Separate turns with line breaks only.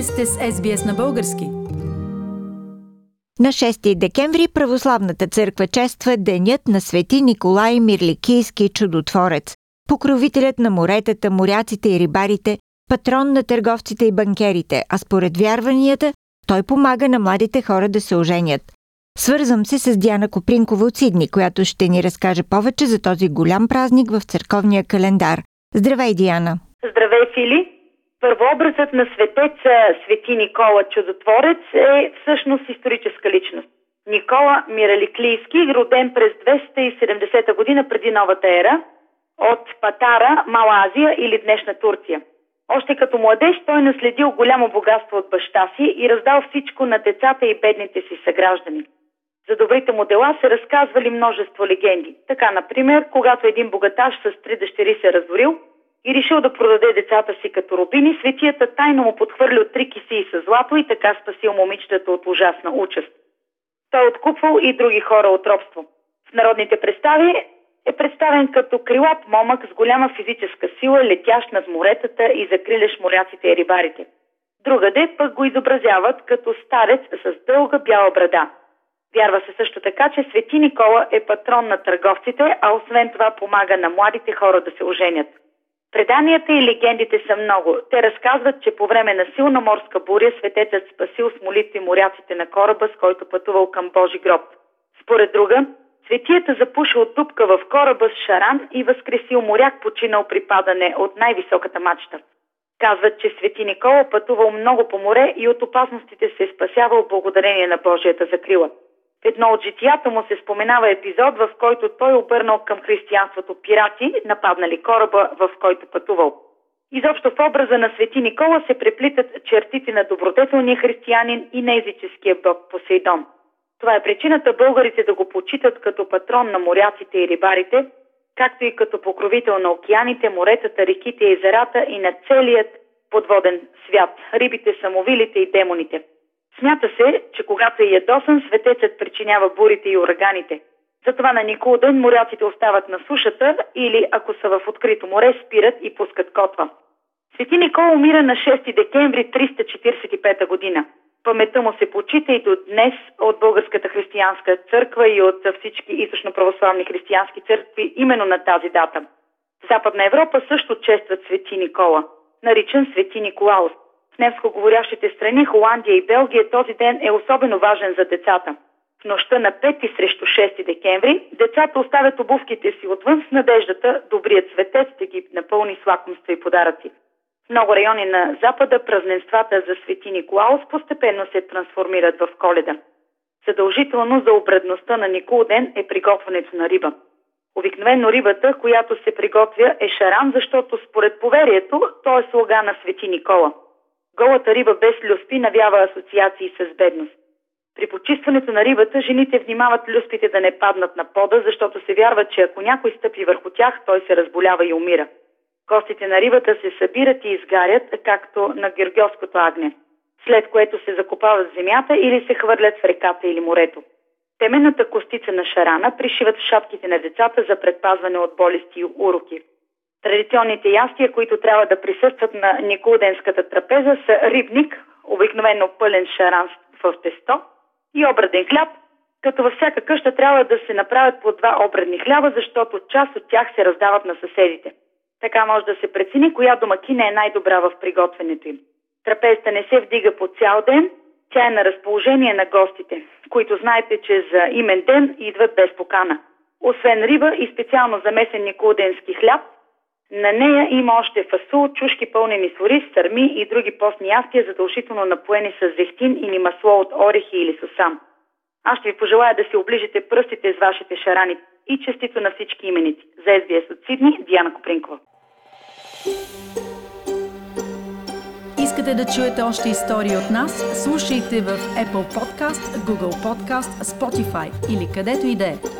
Вие сте с SBS на български.
На 6 декември Православната църква чества Денят на свети Николай Мирликийски чудотворец, покровителят на моретата, моряците и рибарите, патрон на търговците и банкерите, а според вярванията той помага на младите хора да се оженят. Свързвам се с Диана Копринкова от Сидни, която ще ни разкаже повече за този голям празник в църковния календар. Здравей, Диана!
Здравей, Фили! Първообразът на светеца Свети Никола Чудотворец е всъщност историческа личност. Никола Мираликлийски, роден през 270 година преди новата ера, от Патара, Мала Азия или днешна Турция. Още като младеж той наследил голямо богатство от баща си и раздал всичко на децата и бедните си съграждани. За добрите му дела се разказвали множество легенди. Така, например, когато един богаташ с три дъщери се разорил – и решил да продаде децата си като рубини, светията тайно му подхвърлил три киси с злато и така спасил момичетата от ужасна участ. Той откупвал и други хора от робство. В народните представи е представен като крилат момък с голяма физическа сила, летящ над моретата и закрилящ моряците и рибарите. Другаде пък го изобразяват като старец с дълга бяла брада. Вярва се също така, че Свети Никола е патрон на търговците, а освен това помага на младите хора да се оженят. Преданията и легендите са много. Те разказват, че по време на силна морска буря светецът спасил с молитви моряците на кораба, с който пътувал към Божи гроб. Според друга, светията запушил тупка в кораба с шаран и възкресил моряк, починал при падане от най-високата мачта. Казват, че свети Никола пътувал много по море и от опасностите се е спасявал благодарение на Божията закрила. Едно от житията му се споменава епизод, в който той обърнал към християнството пирати, нападнали кораба, в който пътувал. Изобщо в образа на свети Никола се преплитат чертите на добродетелния християнин и на езическия бог Посейдон. Това е причината българите да го почитат като патрон на моряците и рибарите, както и като покровител на океаните, моретата, реките езерата и на целият подводен свят, рибите, самовилите и демоните – Смята се, че когато е ядосан, светецът причинява бурите и ураганите. Затова на Никол ден моряците остават на сушата или, ако са в открито море, спират и пускат котва. Свети Никол умира на 6 декември 345 година. Паметта му се почита и до днес от Българската християнска църква и от всички източно-православни християнски църкви именно на тази дата. Западна Европа също честват Свети Никола, наричан Свети Николаус немско говорящите страни, Холандия и Белгия, този ден е особено важен за децата. В нощта на 5 срещу 6 декември децата оставят обувките си отвън с надеждата добрият светец да ги напълни с лакомства и подаръци. В много райони на Запада празненствата за Свети Николаус постепенно се трансформират в коледа. Задължително за обредността на Никол ден е приготвянето на риба. Обикновено рибата, която се приготвя е шаран, защото според поверието той е слуга на Свети Никола – Голата риба без люспи навява асоциации с бедност. При почистването на рибата жените внимават люспите да не паднат на пода, защото се вярва, че ако някой стъпи върху тях, той се разболява и умира. Костите на рибата се събират и изгарят, както на гергиоското агне, след което се закопават в земята или се хвърлят в реката или морето. Теменната костица на шарана пришиват в шапките на децата за предпазване от болести и уроки. Традиционните ястия, които трябва да присъстват на николденската трапеза са рибник, обикновено пълен шаран в тесто и обреден хляб, като във всяка къща трябва да се направят по два обредни хляба, защото част от тях се раздават на съседите. Така може да се прецени коя домакина е най-добра в приготвянето им. Трапезата не се вдига по цял ден, тя е на разположение на гостите, които знаете, че за имен ден идват без покана. Освен риба и специално замесен николденски хляб, на нея има още фасул, чушки пълнени с ориз, сърми и други постни ястия, задължително напоени с зехтин или масло от орехи или сусам. Аз ще ви пожелая да си оближите пръстите с вашите шарани и честито на всички именици. За SBS от Сидни, Диана Копринкова.
Искате да чуете още истории от нас? Слушайте в Apple Podcast, Google Podcast, Spotify или където и да е.